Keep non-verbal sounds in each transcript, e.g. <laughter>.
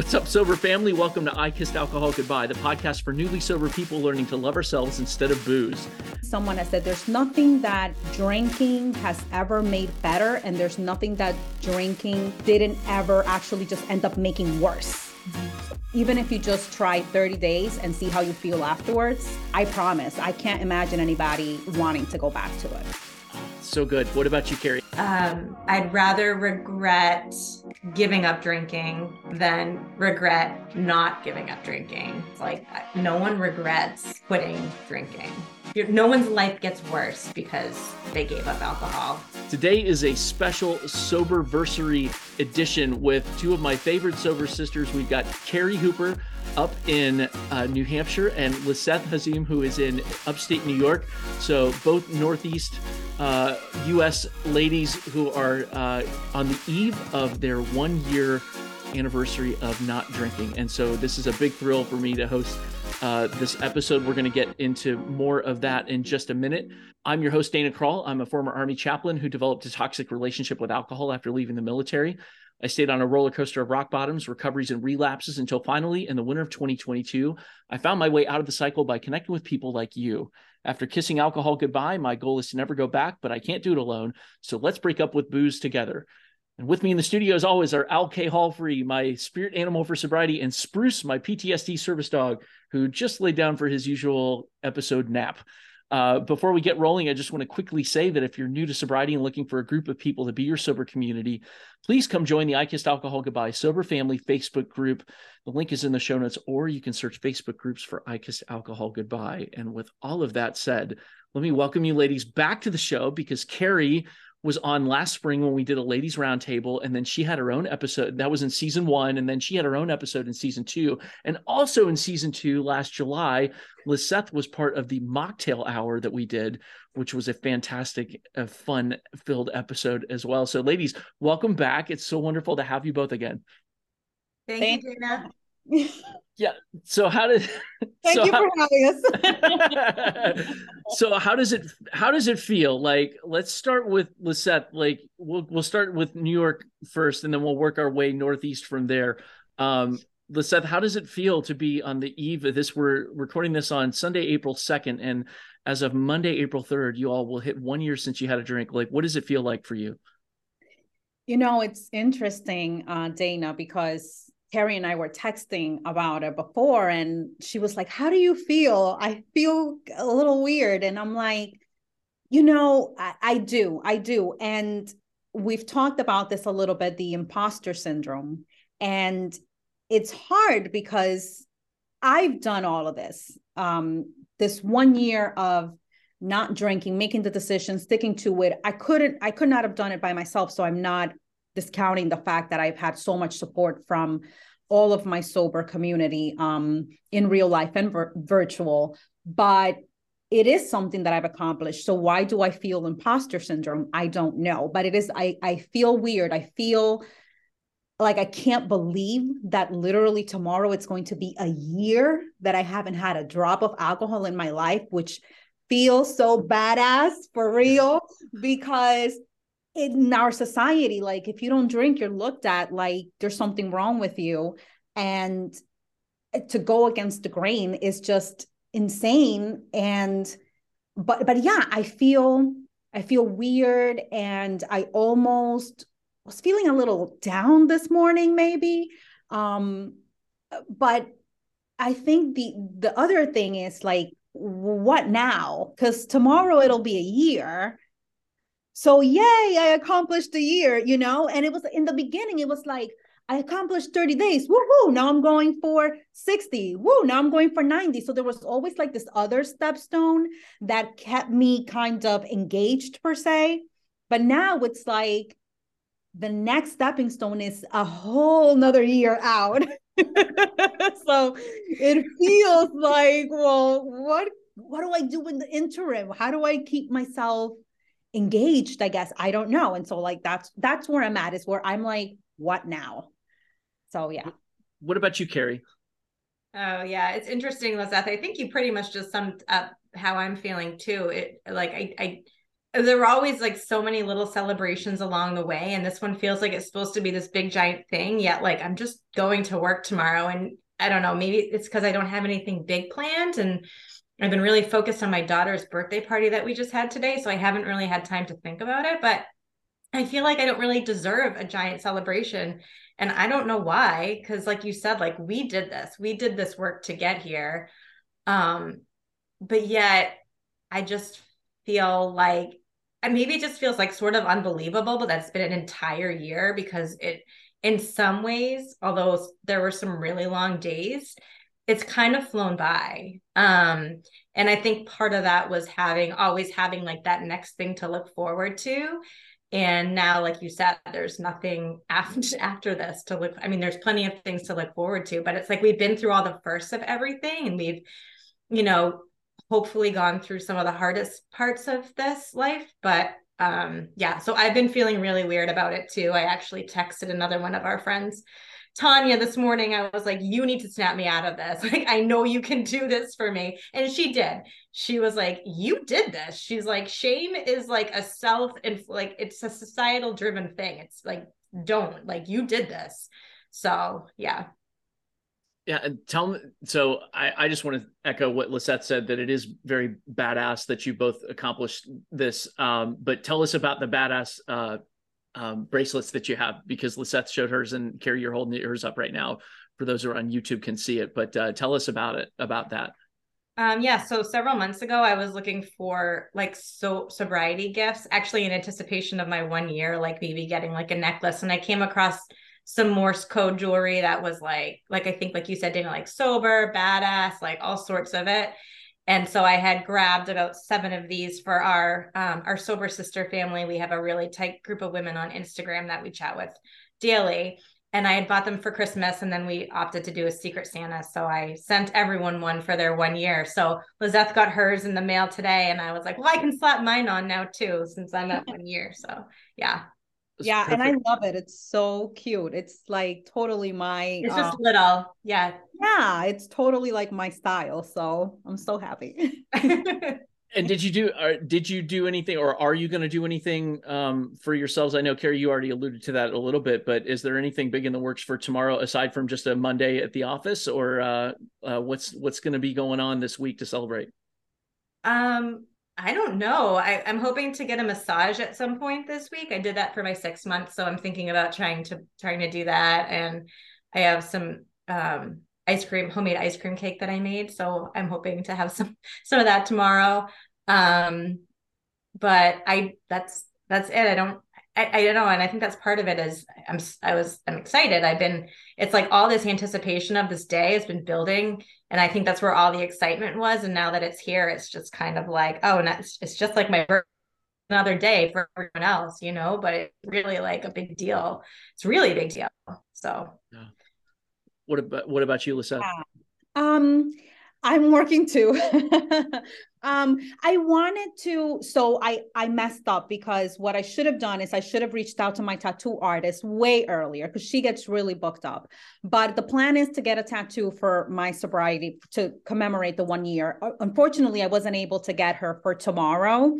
What's up, sober family? Welcome to I Kissed Alcohol Goodbye, the podcast for newly sober people learning to love ourselves instead of booze. Someone has said there's nothing that drinking has ever made better, and there's nothing that drinking didn't ever actually just end up making worse. Even if you just try 30 days and see how you feel afterwards, I promise I can't imagine anybody wanting to go back to it. So good. What about you, Kerry? Um, I'd rather regret giving up drinking than regret not giving up drinking. It's like no one regrets quitting drinking. No one's life gets worse because they gave up alcohol. Today is a special soberversary edition with two of my favorite sober sisters. We've got Kerry Hooper up in uh, New Hampshire and Lisseth Hazim, who is in upstate New York. So both Northeast uh, U.S. ladies who are uh, on the eve of their one year anniversary of not drinking. And so this is a big thrill for me to host uh, this episode. We're going to get into more of that in just a minute. I'm your host, Dana Krall. I'm a former Army chaplain who developed a toxic relationship with alcohol after leaving the military. I stayed on a roller coaster of rock bottoms, recoveries, and relapses until finally, in the winter of 2022, I found my way out of the cycle by connecting with people like you. After kissing alcohol goodbye, my goal is to never go back, but I can't do it alone. So let's break up with booze together. And with me in the studio, as always, are Al K. Hall Free, my spirit animal for sobriety, and Spruce, my PTSD service dog, who just laid down for his usual episode nap. Uh, before we get rolling, I just want to quickly say that if you're new to sobriety and looking for a group of people to be your sober community, please come join the I Kissed Alcohol Goodbye Sober Family Facebook group. The link is in the show notes, or you can search Facebook groups for I Kissed Alcohol Goodbye. And with all of that said, let me welcome you ladies back to the show because Kerry was on last spring when we did a ladies roundtable and then she had her own episode that was in season one and then she had her own episode in season two. And also in season two last july lisseth was part of the mocktail hour that we did which was a fantastic uh, fun filled episode as well. So ladies welcome back. It's so wonderful to have you both again. Thank, thank you dana <laughs> yeah so how did <laughs> thank so you how, for having us. <laughs> So how does it how does it feel? Like let's start with lisseth like we'll we'll start with new york first and then we'll work our way northeast from there. Um lisseth how does it feel to be on the eve of this? We're recording this on sunday april 2nd and as of monday april 3rd you all will hit one year since you had a drink. Like what does it feel like for you? You know it's interesting uh dana because Kerry and I were texting about it before, and she was like, How do you feel? I feel a little weird. And I'm like, You know, I, I do, I do. And we've talked about this a little bit the imposter syndrome. And it's hard because I've done all of this. Um, this one year of not drinking, making the decision, sticking to it. I couldn't, I could not have done it by myself. So I'm not discounting the fact that I've had so much support from all of my sober community um, in real life and vir- virtual. But it is something that I've accomplished. So why do I feel imposter syndrome? I don't know. But it is, I, I feel weird. I feel like I can't believe that literally tomorrow it's going to be a year that I haven't had a drop of alcohol in my life, which feels so badass for real because in our society like if you don't drink you're looked at like there's something wrong with you. And to go against the grain is just insane. And but but yeah i feel i feel weird and i almost was feeling a little down this morning maybe. Um but i think the the other thing is like what now? Because tomorrow it'll be a year so yay, I accomplished a year, you know? And it was in the beginning, it was like, I accomplished 30 days. Woohoo. Now I'm going for 60. Woo. Now I'm going for 90. So there was always like this other stepstone that kept me kind of engaged per se. But now it's like the next stepping stone is a whole nother year out. <laughs> so it feels like, well, what what do I do in the interim? How do I keep myself engaged i guess i don't know. And so like that's that's where i'm at is where i'm like what now? So yeah. What about you kerry? Oh yeah it's interesting lisseth i think you pretty much just summed up how i'm feeling too. It like i i there were always like so many little celebrations along the way and this one feels like it's supposed to be this big giant thing yet like i'm just going to work tomorrow and i don't know maybe it's because i don't have anything big planned and i've been really focused on my daughter's birthday party that we just had today so i haven't really had time to think about it but i feel like i don't really deserve a giant celebration and i don't know why because like you said like we did this we did this work to get here um but yet i just feel like and maybe it just feels like sort of unbelievable, but that's been an entire year because it, in some ways, although there were some really long days, it's kind of flown by. Um, and I think part of that was having always having like that next thing to look forward to. And now, like you said, there's nothing <laughs> after after this to look. I mean, there's plenty of things to look forward to, but it's like we've been through all the firsts of everything, and we've, you know, hopefully gone through some of the hardest parts of this life but um yeah so i've been feeling really weird about it too i actually texted another one of our friends Tanya this morning, I was like, you need to snap me out of this. <laughs> Like, I know you can do this for me. And she did. She was like, you did this. She's like, shame is like a self and like it's a societal driven thing. It's like, don't like you did this. So yeah, yeah, and tell me. So I, I just want to echo what Lisseth said that it is very badass that you both accomplished this. Um, but tell us about the badass uh, um, bracelets that you have because Lisseth showed hers and Kerry, you're holding yours up right now. For those who are on YouTube, can see it. But uh, tell us about it about that. Um, yeah, so several months ago, I was looking for like so sobriety gifts, actually in anticipation of my one year, like maybe getting like a necklace, and I came across some Morse code jewelry that was like, like I think, like you said, Dana, like sober, badass, like all sorts of it. And so I had grabbed about seven of these for our um, our sober sister family. We have a really tight group of women on Instagram that we chat with daily. And I had bought them for Christmas, and then we opted to do a secret Santa. So I sent everyone one for their one year. So Lisseth got hers in the mail today, and I was like, "Well, I can slap mine on now too, since I'm at <laughs> one year." So yeah, yeah, perfect. and I love it. It's so cute. It's like totally my. It's just uh, little, yeah. Yeah, it's totally like my style. So I'm so happy. <laughs> and did you do? Or did you do anything, or are you going to do anything um, for yourselves? I know Kerry, you already alluded to that a little bit, but is there anything big in the works for tomorrow aside from just a Monday at the office, or uh, uh, what's what's going to be going on this week to celebrate? Um, I don't know. I, am hoping to get a massage at some point this week. I did that for my six months, so I'm thinking about trying to trying to do that. And I have some um, ice cream, homemade ice cream cake that I made, so I'm hoping to have <laughs> some some of that tomorrow. Um, but I that's that's it. I don't I, I don't know, and I think that's part of it. Is I'm I was I'm excited. I've been. It's like all this anticipation of this day has been building, and I think that's where all the excitement was. And now that it's here, it's just kind of like, oh, and it's, it's just like my another day for everyone else, you know. But it's really like a big deal. It's really a big deal. So, yeah. What about what about you, Lisa? Um, I'm working too. <laughs> um, I wanted to, so I I messed up because what I should have done is I should have reached out to my tattoo artist way earlier because she gets really booked up. But the plan is to get a tattoo for my sobriety to commemorate the one year. Uh, unfortunately, I wasn't able to get her for tomorrow.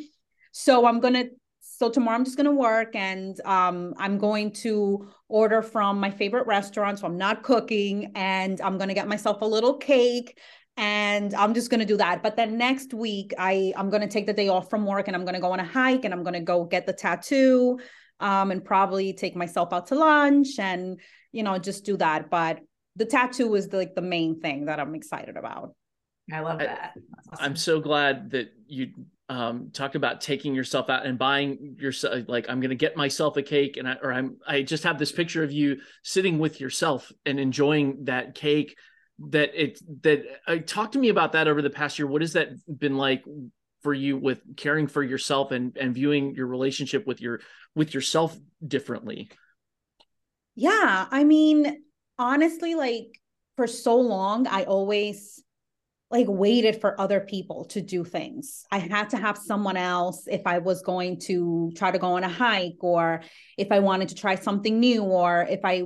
So I'm gonna so tomorrow I'm just gonna work and um, I'm going to order from my favorite restaurant. So I'm not cooking and I'm gonna get myself a little cake and I'm just going to do that. But then next week, I I'm going to take the day off from work and I'm going to go on a hike and I'm going to go get the tattoo, um, and probably take myself out to lunch and you know just do that. But the tattoo is the, like the main thing that I'm excited about. I love that. Awesome. I'm so glad that you um, talked about taking yourself out and buying yourself like I'm going to get myself a cake and I, or I'm I just have this picture of you sitting with yourself and enjoying that cake that it that uh, talk to me about that over the past year what has that been like for you with caring for yourself and and viewing your relationship with your with yourself differently yeah i mean honestly like for so long i always like waited for other people to do things. I had to have someone else if I was going to try to go on a hike or if I wanted to try something new or if I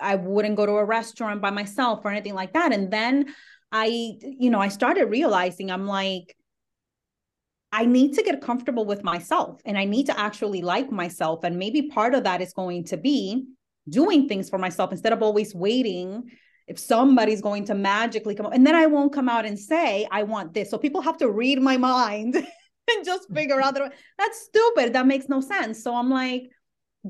I wouldn't go to a restaurant by myself or anything like that. And then I, you know, I started realizing I'm like, I need to get comfortable with myself and I need to actually like myself. And maybe part of that is going to be doing things for myself instead of always waiting if somebody's going to magically come up and then I won't come out and say, I want this. So people have to read my mind <laughs> and just figure out that that's stupid. That makes no sense. So I'm like,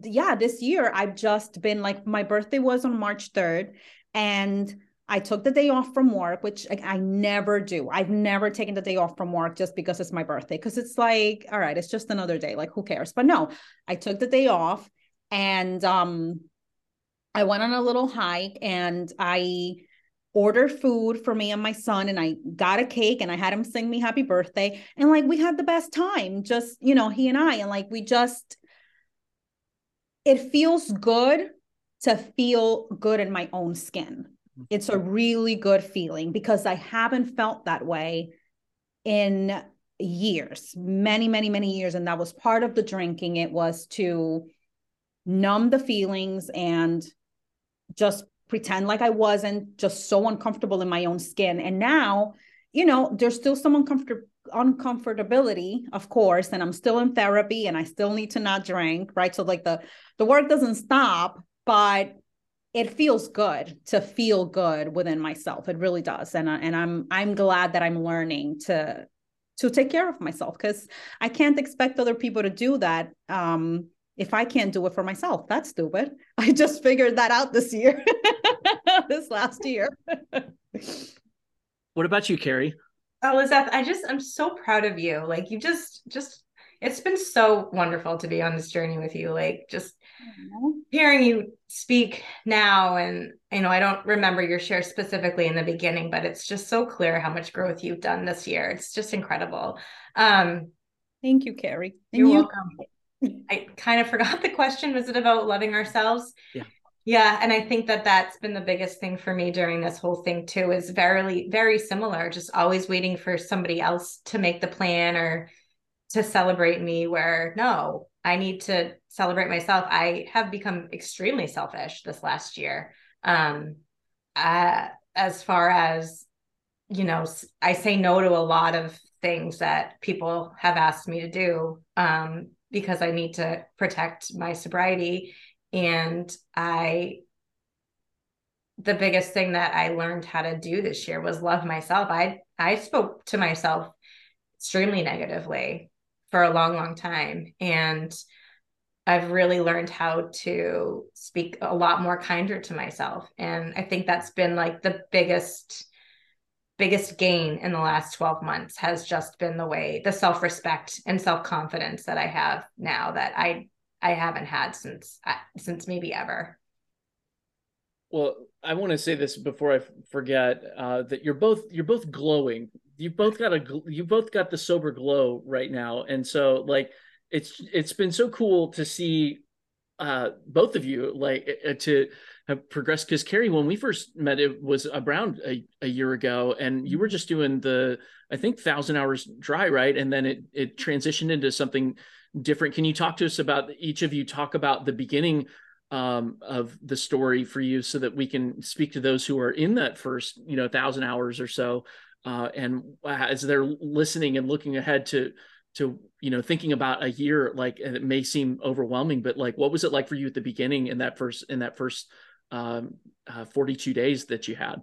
yeah, this year I've just been like, my birthday was on March 3rd and I took the day off from work, which I, I, never do. I've never taken the day off from work just because it's my birthday. Because it's like, all right, it's just another day. Like, who cares? But no, I took the day off and um I went on a little hike and I ordered food for me and my son and I got a cake and I had him sing me happy birthday and like we had the best time just you know he and I and like we just it feels good to feel good in my own skin it's a mm-hmm. really good feeling because I haven't felt that way in years, many, many, many years. And that was part of the drinking. It was to numb the feelings and just pretend like I wasn't just so uncomfortable in my own skin. And now, you know, there's still some uncomfort- uncomfortability, of course, and I'm still in therapy and I still need to not drink, right? So like the the work doesn't stop, but it feels good to feel good within myself. It really does. And and i'm i'm glad that i'm learning to to take care of myself because i can't expect other people to do that um if i can't do it for myself. That's stupid. <laughs> I just figured that out this year <laughs> this last year. <laughs> What about you kerry elizabeth i just i'm so proud of you. Like you just just it's been so wonderful to be on this journey with you. Like just hearing you speak now and you know i don't remember your share specifically in the beginning but it's just so clear how much growth you've done this year. It's just incredible. Um thank you kerry. You're you- welcome. <laughs> I kind of forgot the question. Was it about loving ourselves? Yeah yeah and i think that that's been the biggest thing for me during this whole thing too is very very similar just always waiting for somebody else to make the plan or to celebrate me where no I need to celebrate myself. I have become extremely selfish this last year. Um, uh, as far as, you know, I say no to a lot of things that people have asked me to do um, because I need to protect my sobriety. And I, the biggest thing that I learned how to do this year was love myself. I, I spoke to myself extremely negatively for a long, long time. And I've really learned how to speak a lot more kinder to myself. And I think that's been like the biggest biggest gain in the last 12 months has just been the way the self-respect and self-confidence that I have now that I I haven't had since since maybe ever. Well, I want to say this before I forget uh, that you're both you're both glowing. You both got a you both got the sober glow right now. And so like it's it's been so cool to see uh both of you like uh, to have progressed. Because kerry when we first met it was around a, a year ago and you were just doing the i think thousand hours dry right? And then it it transitioned into something different. Can you talk to us about each of you talk about the beginning um, of the story for you so that we can speak to those who are in that first you know thousand hours or so? Uh, and as they're listening and looking ahead to to you know thinking about a year like and it may seem overwhelming but like what was it like for you at the beginning in that first in that first um, uh, 42 days that you had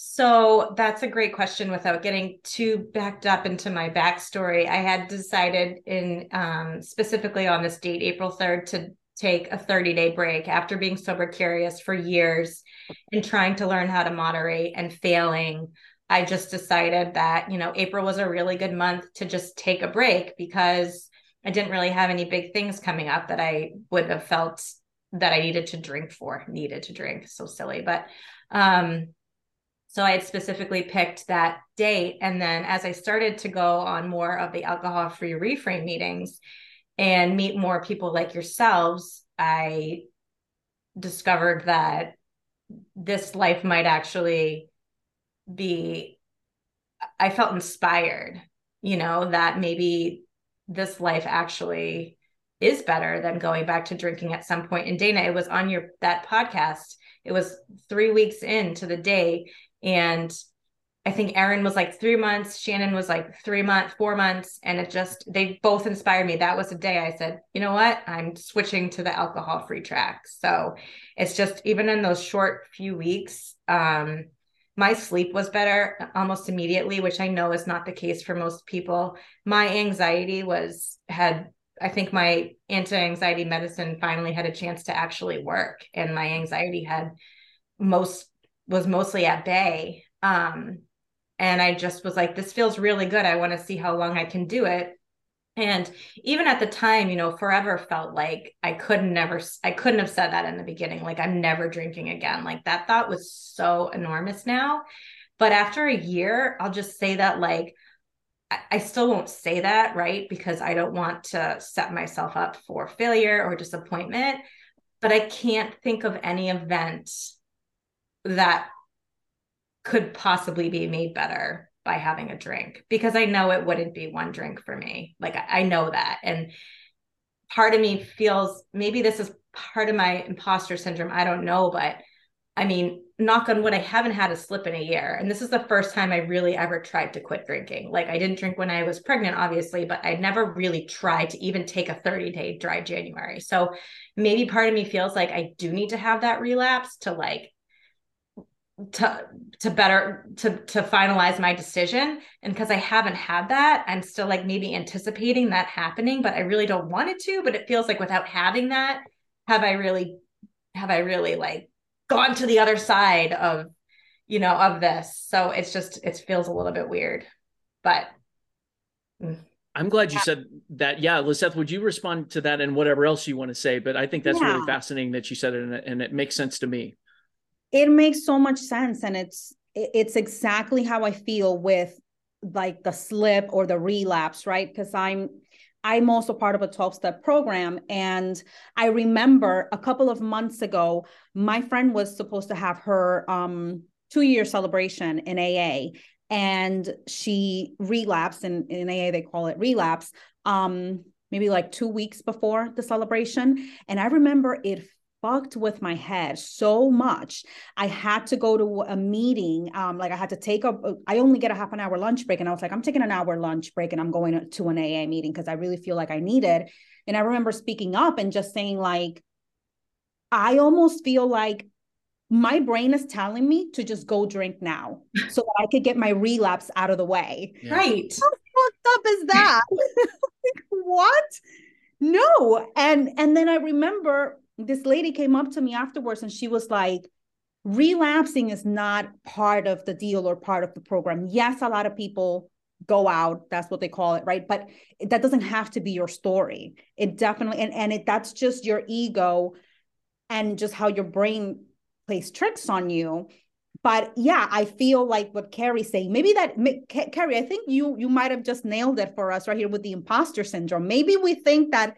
so that's a great question without getting too backed up into my backstory i had decided in um, specifically on this date april 3rd to take a 30 day break after being sober curious for years and trying to learn how to moderate and failing I just decided that, you know, April was a really good month to just take a break because I didn't really have any big things coming up that I would have felt that I needed to drink for, needed to drink. So silly. But um, so I had specifically picked that date. And then as I started to go on more of the alcohol free reframe meetings and meet more people like yourselves, I discovered that this life might actually be I felt inspired, you know, that maybe this life actually is better than going back to drinking at some point. And Dana, it was on your that podcast. It was three weeks into the day, and I think Erin was like three months, Shannon was like three months, four months, and it just they both inspired me. That was the day I said, you know what, I'm switching to the alcohol free track. So it's just even in those short few weeks, um, my sleep was better almost immediately, which I know is not the case for most people. My anxiety was had I think my anti-anxiety medicine finally had a chance to actually work and my anxiety had most was mostly at bay um, and I just was like this feels really good. I want to see how long I can do it. And even at the time, you know, forever felt like I couldn't never I couldn't have said that in the beginning like I'm never drinking again. Like that thought was so enormous now. But after a year, I'll just say that like I still won't say that, right? Because I don't want to set myself up for failure or disappointment. But I can't think of any event that could possibly be made better by having a drink because I know it wouldn't be one drink for me. Like I know that. And part of me feels maybe this is part of my imposter syndrome. I don't know, but I mean, knock on wood, I haven't had a slip in a year. And this is the first time I really ever tried to quit drinking. Like I didn't drink when I was pregnant, obviously, but I never really tried to even take a 30 day dry January. So maybe part of me feels like I do need to have that relapse to like to to better to to finalize my decision. And because i haven't had that i'm still like maybe anticipating that happening but i really don't want it to but it feels like without having that have i really have i really like gone to the other side of you know of this. So it's just it feels a little bit weird but mm. i'm glad you said that. Yeah lisseth would you respond to that and whatever else you want to say? But i think that's yeah. really fascinating that you said it and, it and it makes sense to me it makes so much sense and it's it's exactly how i feel with like the slip or the relapse right because i'm I'm also part of a 12 step program. And I remember a couple of months ago, my friend was supposed to have her um, two year celebration in AA. And she relapsed, and in AA, they call it relapse, um, maybe like two weeks before the celebration. And I remember it fucked with my head so much. I had to go to a meeting. Um, like I had to take a, I only get a half an hour lunch break. And I was like, I'm taking an hour lunch break and I'm going to an AA meeting because I really feel like I need it. And I remember speaking up and just saying, like, I almost feel like my brain is telling me to just go drink now so that I could get my relapse out of the way. Yeah. Right. How fucked up is that? <laughs> like, what? No. And and then I remember this lady came up to me afterwards and she was like, relapsing is not part of the deal or part of the program. Yes, a lot of people go out that's what they call it right? But that doesn't have to be your story. It definitely and, and it that's just your ego and just how your brain plays tricks on you. But yeah i feel like what kerry's saying maybe that kerry i think you you might have just nailed it for us right here with the imposter syndrome. Maybe we think that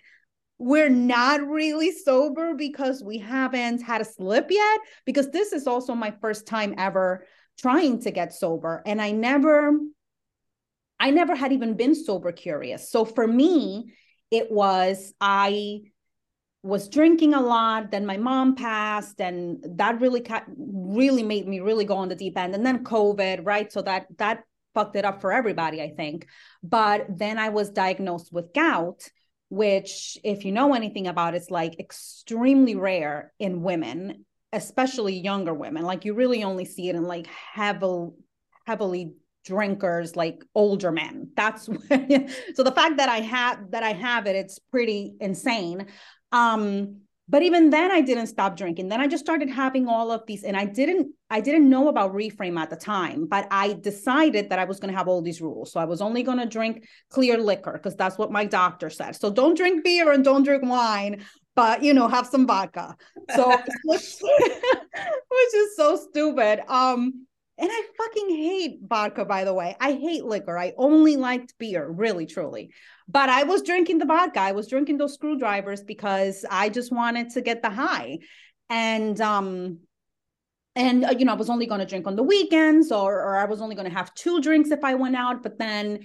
we're not really sober because we haven't had a slip yet because this is also my first time ever trying to get sober and i never i never had even been sober curious. So for me it was i was drinking a lot then my mom passed and that really really made me really go on the deep end and then covid right? So that that fucked it up for everybody i think. But then i was diagnosed with gout which if you know anything about it's like extremely rare in women especially younger women. Like you really only see it in like heavily heavily drinkers like older men. That's <laughs> so the fact that i have that i have it it's pretty insane. Um but even then i didn't stop drinking. Then i just started having all of these and i didn't i didn't know about reframe at the time but i decided that i was going to have all these rules. So i was only going to drink clear liquor because that's what my doctor said. So don't drink beer and don't drink wine but you know have some vodka. So which, <laughs> which is so stupid. Um and I fucking hate vodka, by the way. I hate liquor. I only liked beer, really, truly. But I was drinking the vodka. I was drinking those screwdrivers because I just wanted to get the high. And um, and uh, you know, I was only going to drink on the weekends, or or I was only going to have two drinks if I went out. But then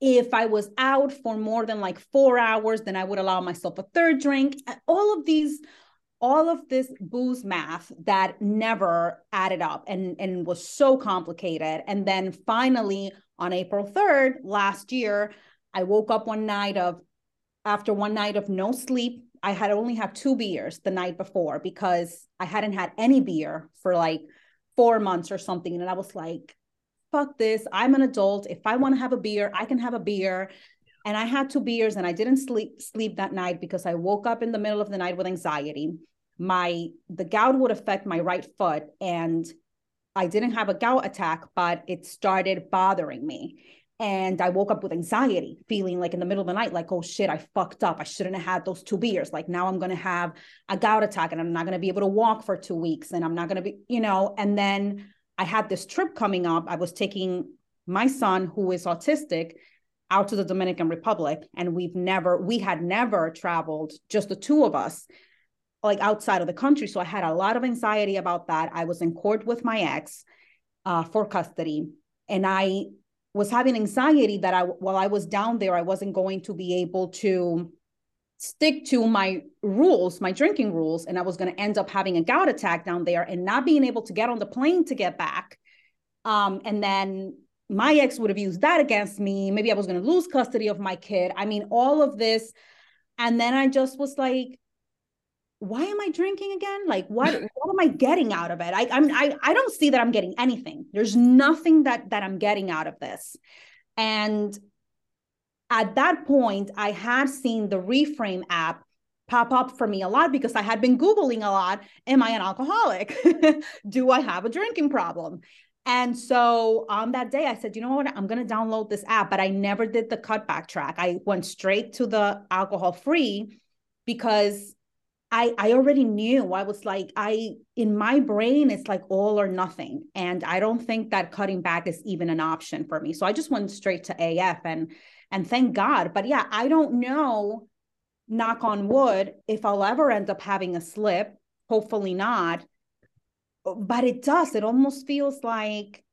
if I was out for more than like four hours, then I would allow myself a third drink. All of these all of this booze math that never added up and, and was so complicated. And then finally, on April 3rd last year, I woke up one night of, after one night of no sleep, I had only had two beers the night before because I hadn't had any beer for like four months or something. And I was like, fuck this. I'm an adult. If I want to have a beer, I can have a beer. And I had two beers and I didn't sleep sleep that night because I woke up in the middle of the night with anxiety. My the gout would affect my right foot and I didn't have a gout attack, but it started bothering me. And I woke up with anxiety, feeling like in the middle of the night, like, oh shit, I fucked up. I shouldn't have had those two beers. Like now I'm to have a gout attack and I'm not to be able to walk for two weeks and I'm not to be, you know, and then I had this trip coming up. I was taking my son, who is autistic, out to the Dominican Republic. And we've never, we had never traveled, just the two of us, like outside of the country. So I had a lot of anxiety about that. I was in court with my ex uh, for custody. And I was having anxiety that I, while I was down there, I wasn't going to be able to stick to my rules, my drinking rules, and I was going to end up having a gout attack down there and not being able to get on the plane to get back. Um, and then my ex would have used that against me. Maybe I was going to lose custody of my kid. I mean, all of this. And then I just was like, why am I drinking again? Like, what <laughs> what am I getting out of it? I I'm I, I don't see that I'm getting anything. There's nothing that that I'm getting out of this. And at that point, I had seen the Reframe app pop up for me a lot because I had been Googling a lot Am I an alcoholic? <laughs> Do I have a drinking problem? And so on that day, I said, you know what? I'm going to download this app, but I never did the cutback track. I went straight to the alcohol free because I, I already knew I was like I in my brain it's like all or nothing and I don't think that cutting back is even an option for me so I just went straight to AF and and thank God. But yeah, I don't know, knock on wood, if I'll ever end up having a slip. Hopefully not. But it does. It almost feels like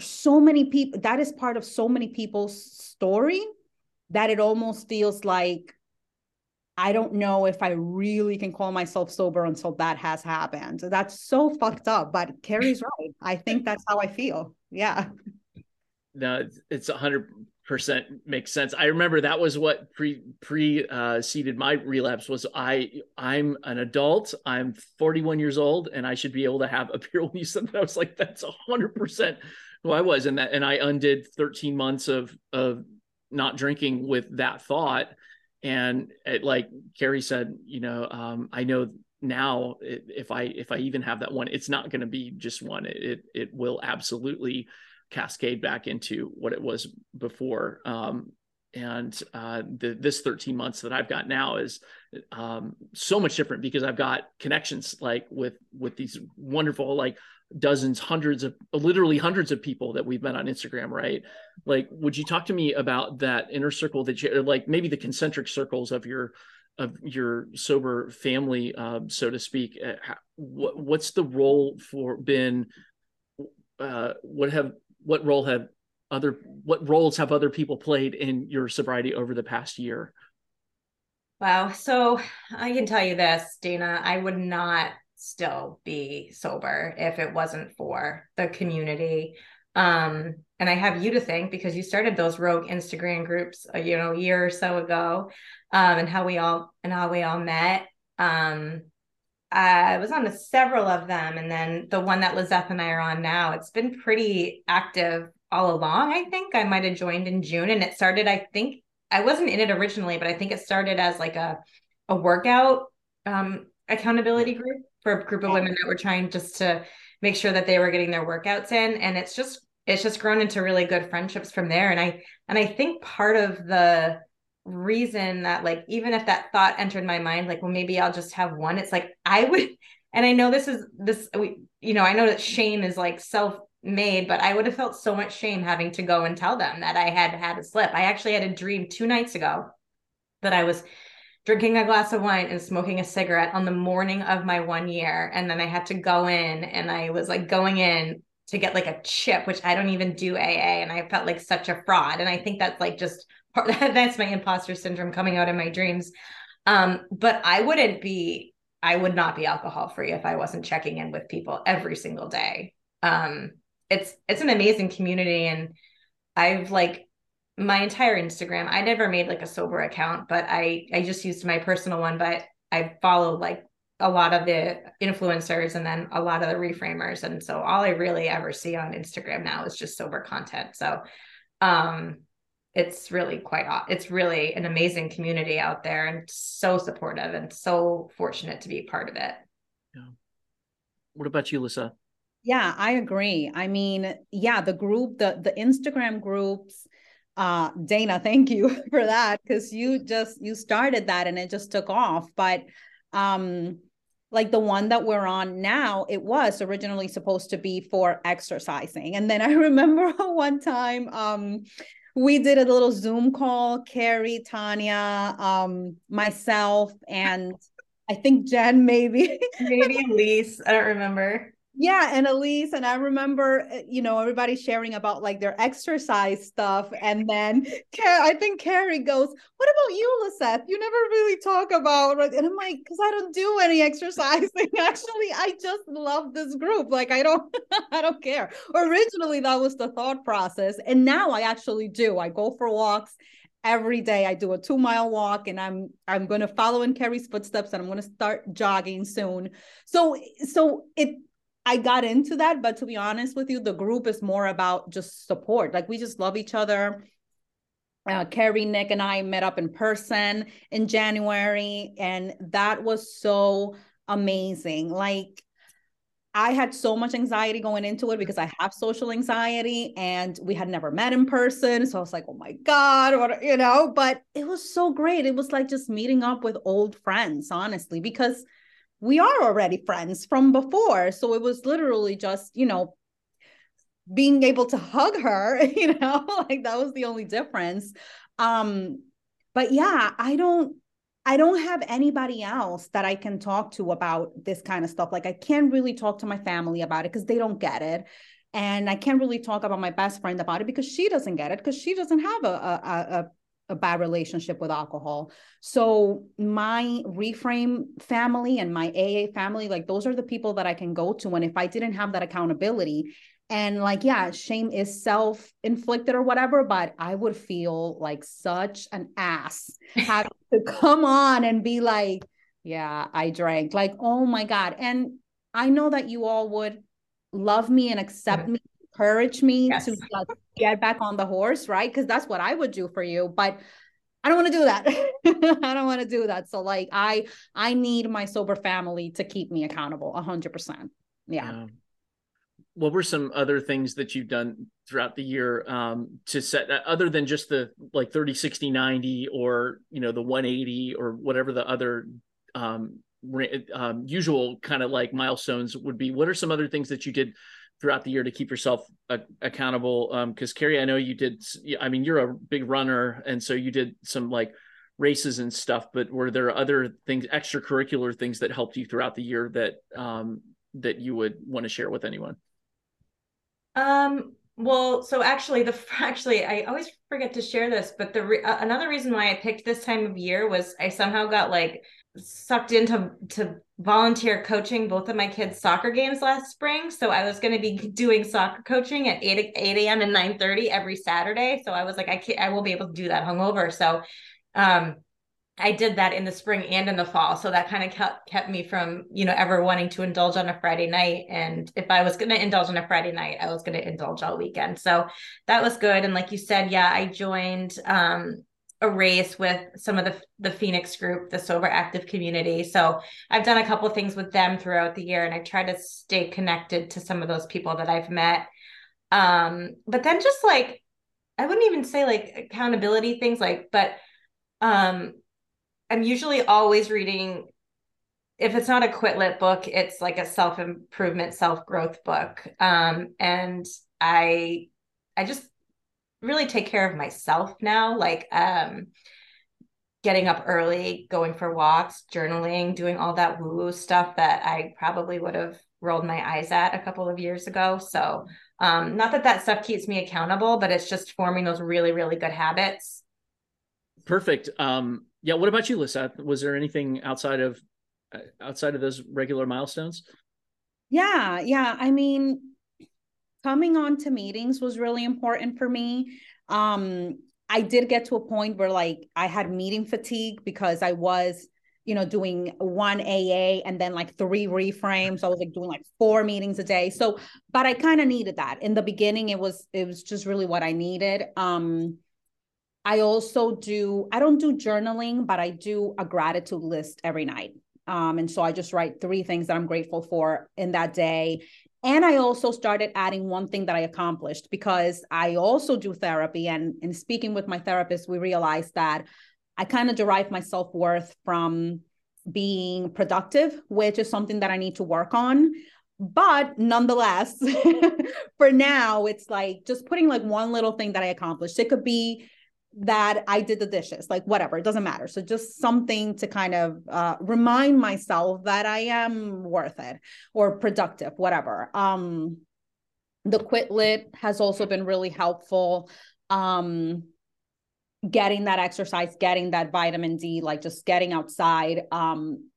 so many people, that is part of so many people's story that it almost feels like I don't know if I really can call myself sober until that has happened. That's so fucked up, but Kerry's right. I think that's how I feel. Yeah. No, it's a hundred percent makes sense. I remember that was what pre pre uh, my relapse was. I I'm an adult. I'm 41 years old, and I should be able to have a beer. When you said that, I was like, that's hundred percent who I was, and that and I undid 13 months of of not drinking with that thought. And it, like Kerry said, you know, um, I know now if I if I even have that one, it's not going to be just one. It it will absolutely cascade back into what it was before. Um, and uh, the, this 13 months that I've got now is um, so much different because I've got connections like with with these wonderful like dozens, hundreds of literally hundreds of people that we've met on Instagram, right? Like, would you talk to me about that inner circle that you like maybe the concentric circles of your of your sober family, uh, so to speak? Uh, what, what's the role for been? Uh, what have what role have other what roles have other people played in your sobriety over the past year? Wow. So I can tell you this, Dana, I would not still be sober if it wasn't for the community. Um, and I have you to thank because you started those rogue Instagram groups, uh, you know, a year or so ago, um, and how we all and how we all met. Um, I was on several of them, and then the one that Lisseth and I are on now. It's been pretty active all along. I think I might have joined in June, and it started. I think I wasn't in it originally, but I think it started as like a a workout um, accountability group for a group of women that were trying just to make sure that they were getting their workouts in, and it's just it's just grown into really good friendships from there. And I and I think part of the reason that like even if that thought entered my mind like well maybe i'll just have one it's like i would <laughs> and i know this is this we you know i know that shame is like self made but i would have felt so much shame having to go and tell them that i had had a slip. I actually had a dream two nights ago that i was drinking a glass of wine and smoking a cigarette on the morning of my one year and then i had to go in and i was like going in to get like a chip which i don't even do aa and i felt like such a fraud and i think that's like just <laughs> that's my imposter syndrome coming out in my dreams. Um, but I wouldn't be I would not be alcohol free if I wasn't checking in with people every single day. Um, it's it's an amazing community, and I've like my entire Instagram. I never made like a sober account, but I I just used my personal one. But I followed like a lot of the influencers and then a lot of the reframers, and so all I really ever see on Instagram now is just sober content. So, um, it's really quite it's really an amazing community out there and so supportive and so fortunate to be part of it. Yeah. What about you lisa yeah i agree. I mean yeah the group the the instagram groups uh dana <laughs> thank you for that because you just you started that and it just took off. But um like the one that we're on now it was originally supposed to be for exercising. And then i <laughs> remember <laughs> one time um we did a little Zoom call, Kerry, Tanya, um, myself, and I think Jen maybe. maybe Elise. I don't remember. Yeah, and Elise, and I remember, uh, you know, everybody sharing about like their exercise stuff, and then I think Kerry goes, "What about you, Lisseth? You never really talk about." And I'm like, "Cause I don't do any exercising. <laughs> Actually, I just love this group. Like, I don't, <laughs> I don't care." Originally, that was the thought process, and now I actually do. I go for walks every day. I do a two mile walk, and I'm I'm going to follow in Kerry's footsteps, and I'm going to start jogging soon. So, so it I got into that, but to be honest with you, the group is more about just support. Like we just love each other. Uh, Kerry, Nick, and I met up in person in January, and that was so amazing. Like I had so much anxiety going into it because I have social anxiety and we had never met in person. So I was like, oh my God, what, you know, but it was so great. It was like just meeting up with old friends, honestly, because we are already friends from before. So it was literally just, you know, being able to hug her, <laughs> you know, <laughs> like that was the only difference. Um, but yeah, I don't I don't have anybody else that I can talk to about this kind of stuff. Like I can't really talk to my family about it because they don't get it. And I can't really talk about my best friend about it because she doesn't get it because she doesn't have a, a, a a bad relationship with alcohol. So my reframe family and my AA family, like those are the people that I can go to. And if I didn't have that accountability, and like, yeah, shame is self inflicted or whatever, but I would feel like such an ass having <laughs> to come on and be like, yeah, I drank. Like, oh my God. And I know that you all would love me and accept me encourage me yes. to get back on the horse, right? Because that's what I would do for you. But I don't want to do that. <laughs> I don't want to do that. So like I I need my sober family to keep me accountable a hundred percent. Yeah. What were some other things that you've done throughout the year um, to set uh, other than just the like 30 60 90 or you know the 180 or whatever the other um, um, usual kind of like milestones would be what are some other things that you did throughout the year to keep yourself uh, accountable. Because um, kerry i know you did i mean you're a big runner and so you did some like races and stuff but were there other things extracurricular things that helped you throughout the year that um that you would want to share with anyone? Um well so actually the <laughs> actually i always forget to share this but the re- uh, another reason why i picked this time of year was i somehow got like sucked into to volunteer coaching both of my kids soccer games last spring. So i was going to be doing soccer coaching at 8 8 a.m and 9 30 every saturday. So i was like i can't i will be able to do that hungover. So um i did that in the spring and in the fall. So that kind of kept kept me from you know ever wanting to indulge on a friday night. And if i was going to indulge on a friday night i was going to indulge all weekend. So that was good. And like you said yeah i joined um a race with some of the the Phoenix group, the sober active community. So I've done a couple things with them throughout the year, and I try to stay connected to some of those people that I've met. Um, but then just like I wouldn't even say like accountability things, like, but um, I'm usually always reading. If it's not a quit lit book, it's like a self improvement, self growth book. Um, and I, I just really take care of myself now like um getting up early going for walks journaling doing all that woo woo stuff that i probably would have rolled my eyes at a couple of years ago so um not that that stuff keeps me accountable but it's just forming those really really good habits perfect um yeah what about you lisa was there anything outside of uh, outside of those regular milestones? Yeah, yeah. I mean, coming on to meetings was really important for me. Um, I did get to a point where like I had meeting fatigue because I was, you know, doing one AA and then like three reframes. I was like doing like four meetings a day. So, but I kind of needed that. In the beginning, it was it was just really what I needed. Um, I also do, I don't do journaling, but I do a gratitude list every night. Um, and so I just write three things that I'm grateful for in that day. And I also started adding one thing that I accomplished because I also do therapy. And in speaking with my therapist, we realized that I kind of derive my self worth from being productive, which is something that I need to work on. But nonetheless, <laughs> for now, it's like just putting like one little thing that I accomplished. It could be that I did the dishes, like whatever, it doesn't matter. So just something to kind of uh, remind myself that I am worth it or productive, whatever. Um, the Quit lit has also been really helpful. Um, getting that exercise, getting that vitamin D, like just getting outside. Um,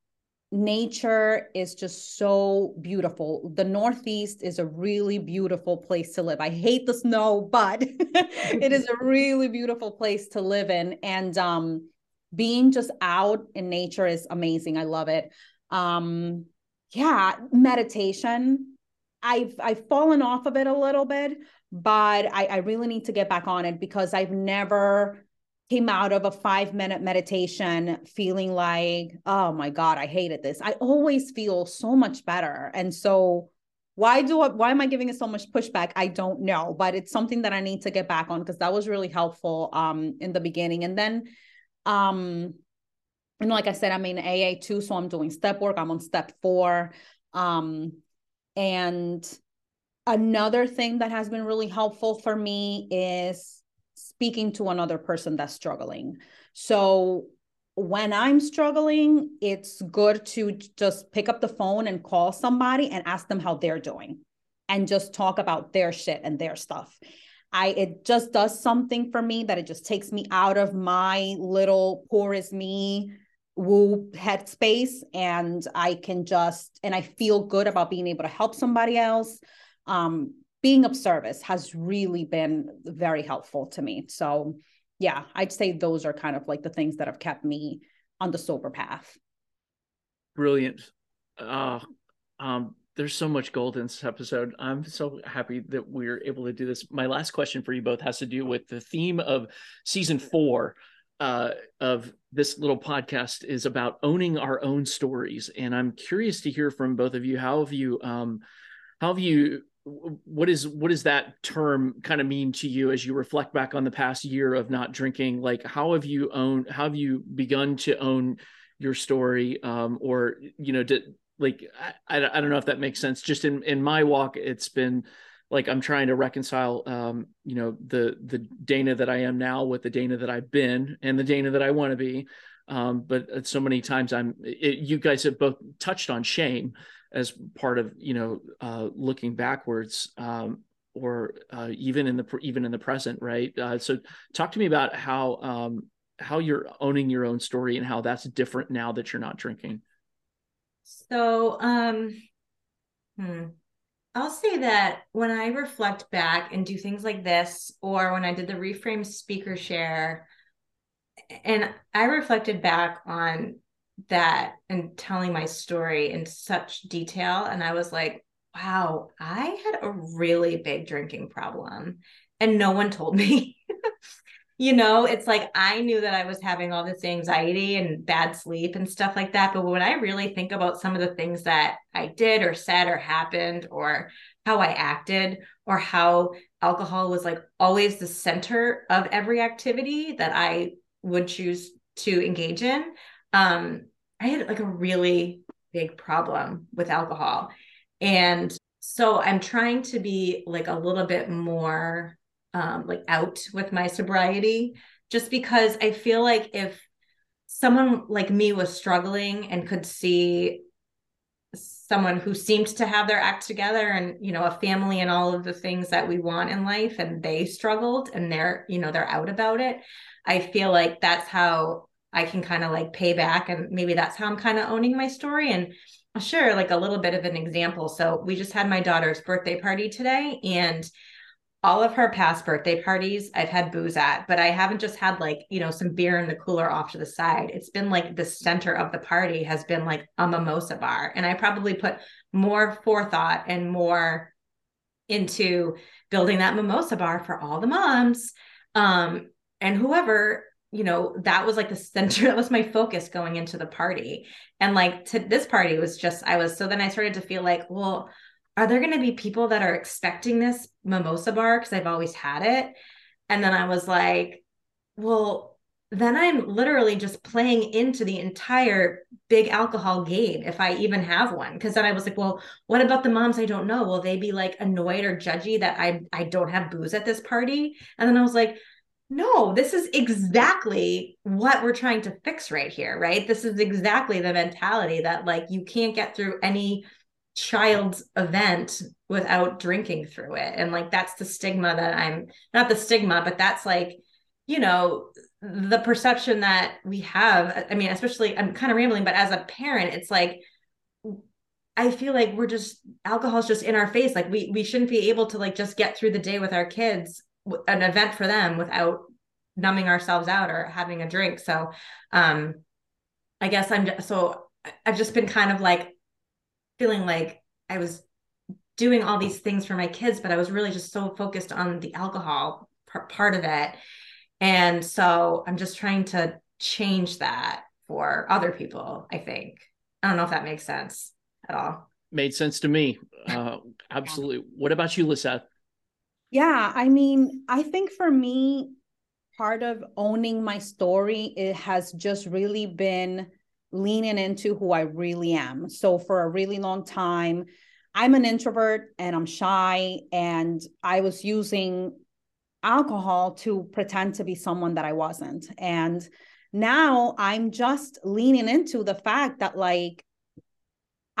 nature is just so beautiful. The Northeast is a really beautiful place to live. I hate the snow, but <laughs> it is a really beautiful place to live in. And um, being just out in nature is amazing. I love it. Um, yeah, meditation. I've I've fallen off of it a little bit, but I, I really need to get back on it because I've never came out of a five minute meditation feeling like, oh my God, I hated this. I always feel so much better. And so why do I, why am I giving it so much pushback? I don't know, but it's something that I need to get back on because that was really helpful um in the beginning. And then um and like I said, I'm in AA too. So I'm doing step work. I'm on step four. Um and another thing that has been really helpful for me is speaking to another person that's struggling. So when I'm struggling, it's good to just pick up the phone and call somebody and ask them how they're doing and just talk about their shit and their stuff. I it just does something for me that it just takes me out of my little poor is me woo headspace and I can just and I feel good about being able to help somebody else. Um, being of service has really been very helpful to me. So, yeah, I'd say those are kind of like the things that have kept me on the sober path. Brilliant. Uh, um, there's so much gold in this episode. I'm so happy that we're able to do this. My last question for you both has to do with the theme of season four uh, of this little podcast is about owning our own stories, and I'm curious to hear from both of you. How have you um, how have you what is what does that term kind of mean to you as you reflect back on the past year of not drinking? Like how have you owned how have you begun to own your story um or you know did like I, I don't know if that makes sense. Just in in my walk it's been like i'm trying to reconcile um you know the the dana that i am now with the dana that i've been and the dana that i want to be. Um but so many times i'm it, you guys have both touched on shame as part of you know uh, looking backwards um, or uh, even in the even in the present right uh, so talk to me about how um, how you're owning your own story and how that's different now that you're not drinking so um hmm. I'll say that when I reflect back and do things like this, or when I did the reframe speaker share, and I reflected back on that and telling my story in such detail. And I was like, wow, I had a really big drinking problem and no one told me. <laughs> you know, it's like I knew that I was having all this anxiety and bad sleep and stuff like that. But when I really think about some of the things that I did or said or happened or how I acted or how alcohol was like always the center of every activity that I would choose to engage in, um, I had like a really big problem with alcohol. And so I'm trying to be like a little bit more um, like out with my sobriety, just because I feel like if someone like me was struggling and could see someone who seemed to have their act together and you know a family and all of the things that we want in life and they struggled and they're you know they're out about it i feel like that's how I can kind of like pay back. And maybe that's how I'm kind of owning my story. And I'll like a little bit of an example. So we just had my daughter's birthday party today and all of her past birthday parties I've had booze at, but I haven't just had like, you know, some beer in the cooler off to the side. It's been like the center of the party has been like a mimosa bar. And I probably put more forethought and more into building that mimosa bar for all the moms. Um, and whoever, you know, that was like the center, <laughs> that was my focus going into the party. And like to this party was just, I was, so then I started to feel like, well, are there going to be people that are expecting this mimosa bar because I've always had it? And then I was like, well, then I'm literally just playing into the entire big alcohol game if I even have one. Cause then I was like, well, what about the moms I don't know? Will they be like annoyed or judgy that I I don't have booze at this party? And then I was like, no, this is exactly what we're trying to fix right here, right? This is exactly the mentality that like you can't get through any child's event without drinking through it. And like that's the stigma that i'm not the stigma but that's like you know the perception that we have. I mean especially i'm kind of rambling but as a parent it's like i feel like we're just alcohol's just in our face. Like we we shouldn't be able to like just get through the day with our kids an event for them without numbing ourselves out or having a drink so um i guess i'm just, so i've just been kind of like feeling like I was doing all these things for my kids, but I was really just so focused on the alcohol part of it. And so I'm just trying to change that for other people, I think. I don't know if that makes sense at all. Made sense to me. <laughs> Uh, absolutely. What about you, Lisseth? Yeah, I mean, I think for me, part of owning my story, it has just really been leaning into who I really am. So for a really long time, I'm an introvert and I'm shy, and I was using alcohol to pretend to be someone that I wasn't. And now I'm just leaning into the fact that, like,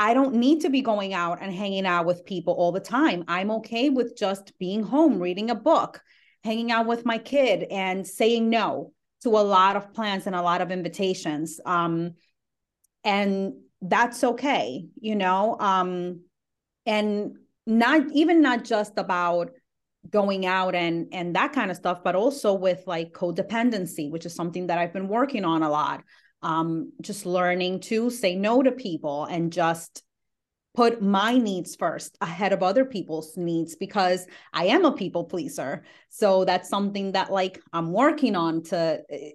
I don't need to be going out and hanging out with people all the time. I'm okay with just being home, reading a book, hanging out with my kid, and saying no to a lot of plans and a lot of invitations. Um, and that's okay you know um and not even not just about going out and and that kind of stuff but also with like codependency which is something that i've been working on a lot um just learning to say no to people and just put my needs first ahead of other people's needs because i am a people pleaser so that's something that like i'm working on to eh,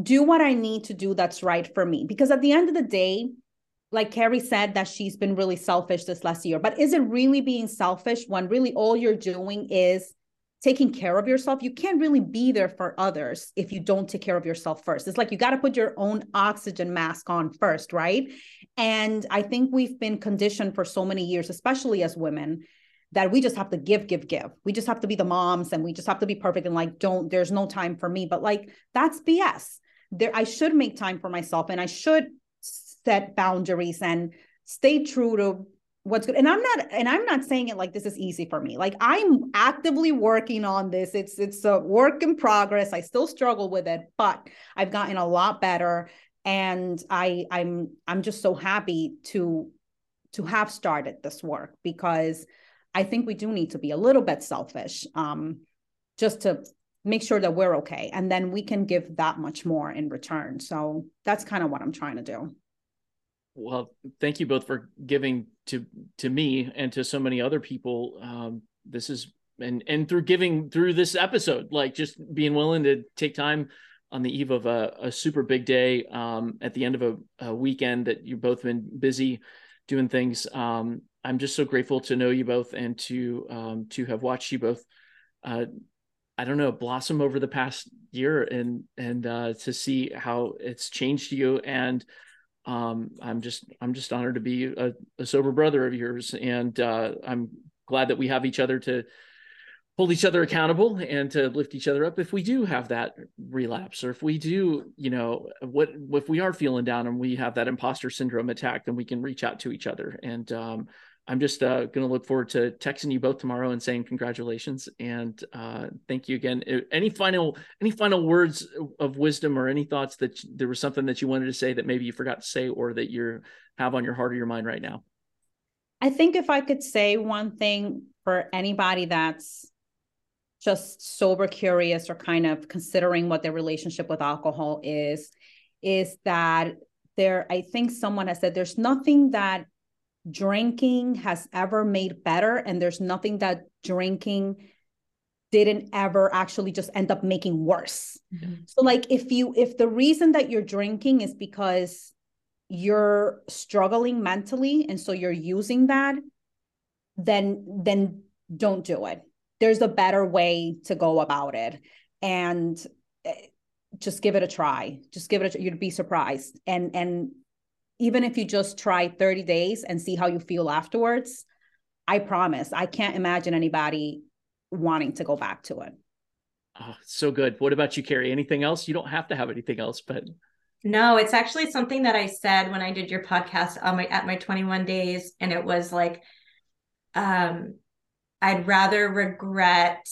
do what I need to do that's right for me. Because at the end of the day, like Kerry said, that she's been really selfish this last year. But is it really being selfish when really all you're doing is taking care of yourself? You can't really be there for others if you don't take care of yourself first. It's like you got to put your own oxygen mask on first, right? And I think we've been conditioned for so many years, especially as women, that we just have to give, give, give. We just have to be the moms and we just have to be perfect and like, don't, there's no time for me. But like, that's BS there I should make time for myself and I should set boundaries and stay true to what's good and i'm not and i'm not saying it like this is easy for me like i'm actively working on this it's it's a work in progress i still struggle with it but i've gotten a lot better and i i'm i'm just so happy to to have started this work because i think we do need to be a little bit selfish um just to make sure that we're okay and then we can give that much more in return so that's kind of what i'm trying to do well thank you both for giving to to me and to so many other people um, this is and and through giving through this episode like just being willing to take time on the eve of a, a super big day um, at the end of a, a, weekend that you've both been busy doing things um, i'm just so grateful to know you both and to um, to have watched you both uh, I don't know, blossom over the past year and and uh, to see how it's changed you. And um, I'm just I'm just honored to be a, a sober brother of yours, and uh, I'm glad that we have each other to hold each other accountable and to lift each other up if we do have that relapse or if we do you know what if we are feeling down and we have that imposter syndrome attack then we can reach out to each other. And um, I'm just uh, going to look forward to texting you both tomorrow and saying congratulations and uh, thank you again. Any final any final words of wisdom or any thoughts that there was something that you wanted to say that maybe you forgot to say or that you have on your heart or your mind right now? I think if I could say one thing for anybody that's just sober curious or kind of considering what their relationship with alcohol is, is that there, I think someone has said there's nothing that drinking has ever made better and there's nothing that drinking didn't ever actually just end up making worse. Mm-hmm. so like if you if the reason that you're drinking is because you're struggling mentally and so you're using that then then don't do it. There's a better way to go about it. And eh, just give it a try. Just give it a you'd be surprised. And and even if you just try 30 days and see how you feel afterwards, I promise I can't imagine anybody wanting to go back to it. Oh, so good. What about you, Kerry? Anything else? You don't have to have anything else, but no, it's actually something that I said when I did your podcast on my at my 21 days, and it was like, um, I'd rather regret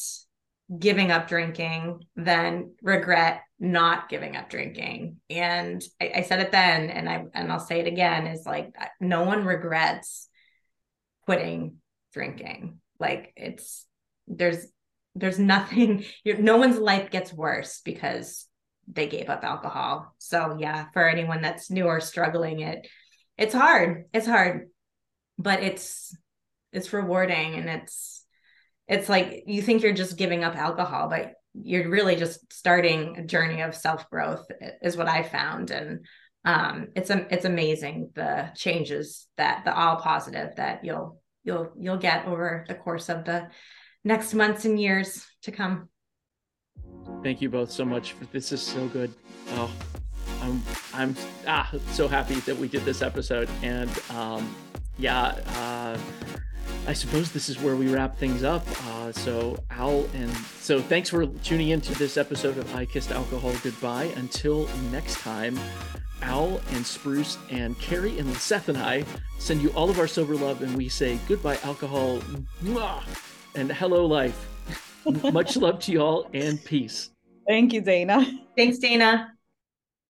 giving up drinking than regret not giving up drinking. And I, I, said it then, and I and I'll say it again: is like uh, no one regrets quitting drinking. Like it's there's there's nothing. <laughs> No one's life gets worse because they gave up alcohol. So yeah, for anyone that's new or struggling, it it's hard. It's hard, but it's it's rewarding and it's it's like you think you're just giving up alcohol, but you're really just starting a journey of self growth is what I found. And um, it's it's amazing the changes that the all positive that you'll you'll you'll get over the course of the next months and years to come. Thank you both so much. This is so good. Oh, I'm I'm ah so happy that we did this episode and um, yeah. Uh, I suppose this is where we wrap things up. Uh, so, Owl, and so thanks for tuning in to this episode of I Kissed Alcohol Goodbye. Until next time, Owl and Spruce and Kerry and Seth and I send you all of our sober love, and we say goodbye, alcohol, and hello, life. Much love to you all, and peace. Thank you, Dana. Thanks, Dana.